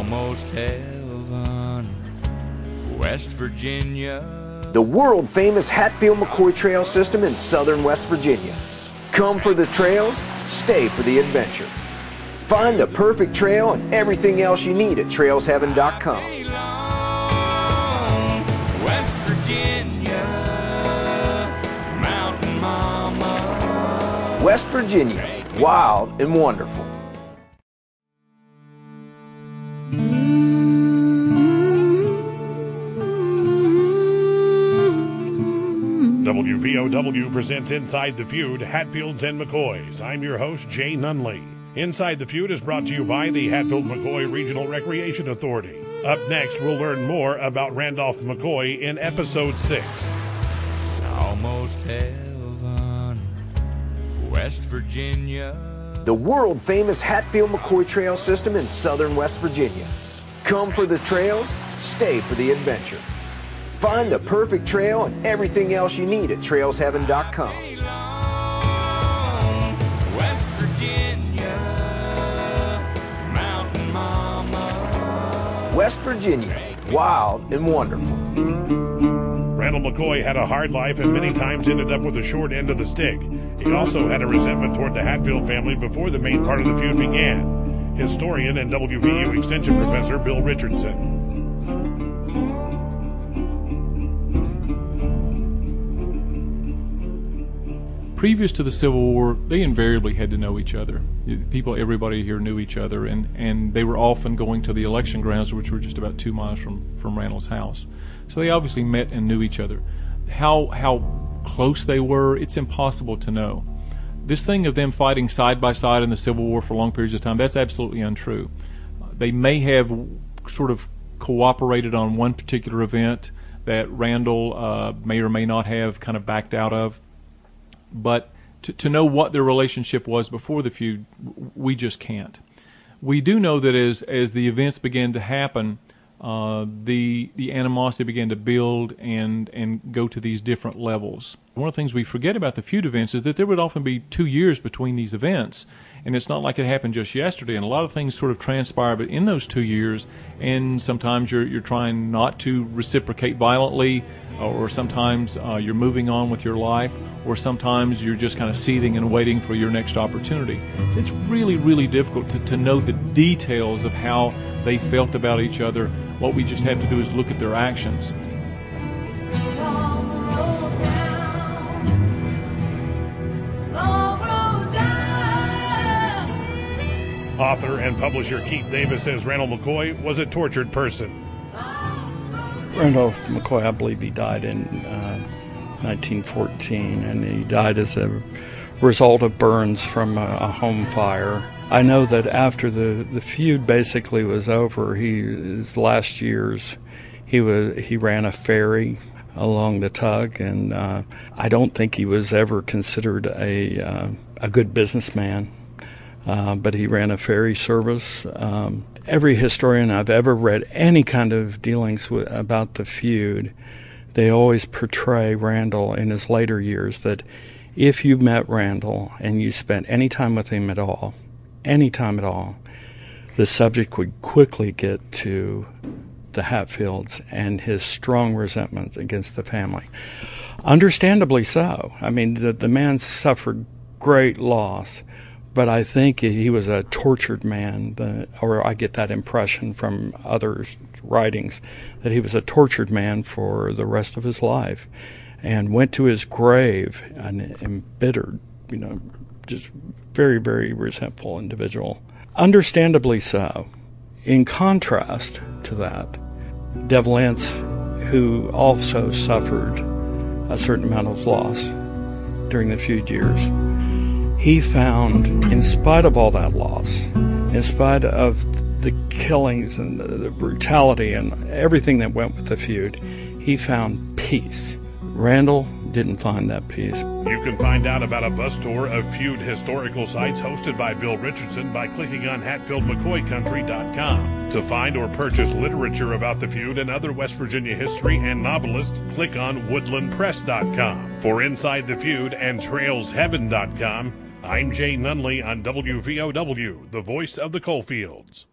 Almost heaven, West Virginia. The world famous Hatfield McCoy Trail System in southern West Virginia. Come for the trails, stay for the adventure. Find the perfect trail and everything else you need at trailsheaven.com. West Virginia, Mountain Mama. West Virginia, wild and wonderful. WVOW presents Inside the Feud, Hatfields and McCoys. I'm your host, Jay Nunley. Inside the Feud is brought to you by the Hatfield McCoy Regional Recreation Authority. Up next, we'll learn more about Randolph McCoy in episode 6. Almost heaven, West Virginia. The world famous Hatfield McCoy Trail System in southern West Virginia. Come for the trails, stay for the adventure. Find the perfect trail and everything else you need at trailsheaven.com. West Virginia, Mountain Mama. West Virginia, wild and wonderful. Randall McCoy had a hard life and many times ended up with the short end of the stick. He also had a resentment toward the Hatfield family before the main part of the feud began. Historian and WVU Extension Professor Bill Richardson. Previous to the Civil War, they invariably had to know each other. People, everybody here knew each other, and, and they were often going to the election grounds, which were just about two miles from, from Randall's house. So they obviously met and knew each other. How how close they were, it's impossible to know. This thing of them fighting side by side in the Civil War for long periods of time, that's absolutely untrue. They may have sort of cooperated on one particular event that Randall uh, may or may not have kind of backed out of but to, to know what their relationship was before the feud, we just can't. We do know that as as the events began to happen, uh, the the animosity began to build and and go to these different levels. One of the things we forget about the feud events is that there would often be two years between these events, and it's not like it happened just yesterday. And a lot of things sort of transpire, but in those two years, and sometimes you're you're trying not to reciprocate violently, or sometimes uh, you're moving on with your life, or sometimes you're just kind of seething and waiting for your next opportunity. It's really really difficult to, to know the details of how they felt about each other. What we just have to do is look at their actions. Author and publisher Keith Davis says Randall McCoy was a tortured person. Randolph McCoy, I believe he died in uh, 1914, and he died as a result of burns from a, a, home fire. I know that after the, the feud basically was over, he his last years he was he ran a ferry along the Tug, and uh, I don't think he was ever considered a uh, a good businessman. Uh, but he ran a ferry service. Um, every historian I've ever read any kind of dealings with, about the feud, they always portray Randall in his later years that if you met Randall and you spent any time with him at all, any time at all, the subject would quickly get to the Hatfields and his strong resentment against the family. Understandably so. I mean, the, the man suffered great loss but I think he was a tortured man, or I get that impression from others' writings that he was a tortured man for the rest of his life, and went to his grave an embittered, you know, just very very resentful individual. Understandably so. In contrast to that, Devil Anse, who also suffered a certain amount of loss during the feud years he found, in spite of all that loss, in spite of the killings and the, brutality and everything that went with the feud, he found peace. Randall didn't find that peace. You can find out about a bus tour of feud historical sites hosted by Bill Richardson by clicking on HatfieldMcCoyCountry.com. To find or purchase literature about the feud and other West Virginia history and novelists, click on WoodlandPress.com. For Inside the Feud and TrailsHeaven.com, I'm Jay Nunley on WVOW, the voice of the coalfields.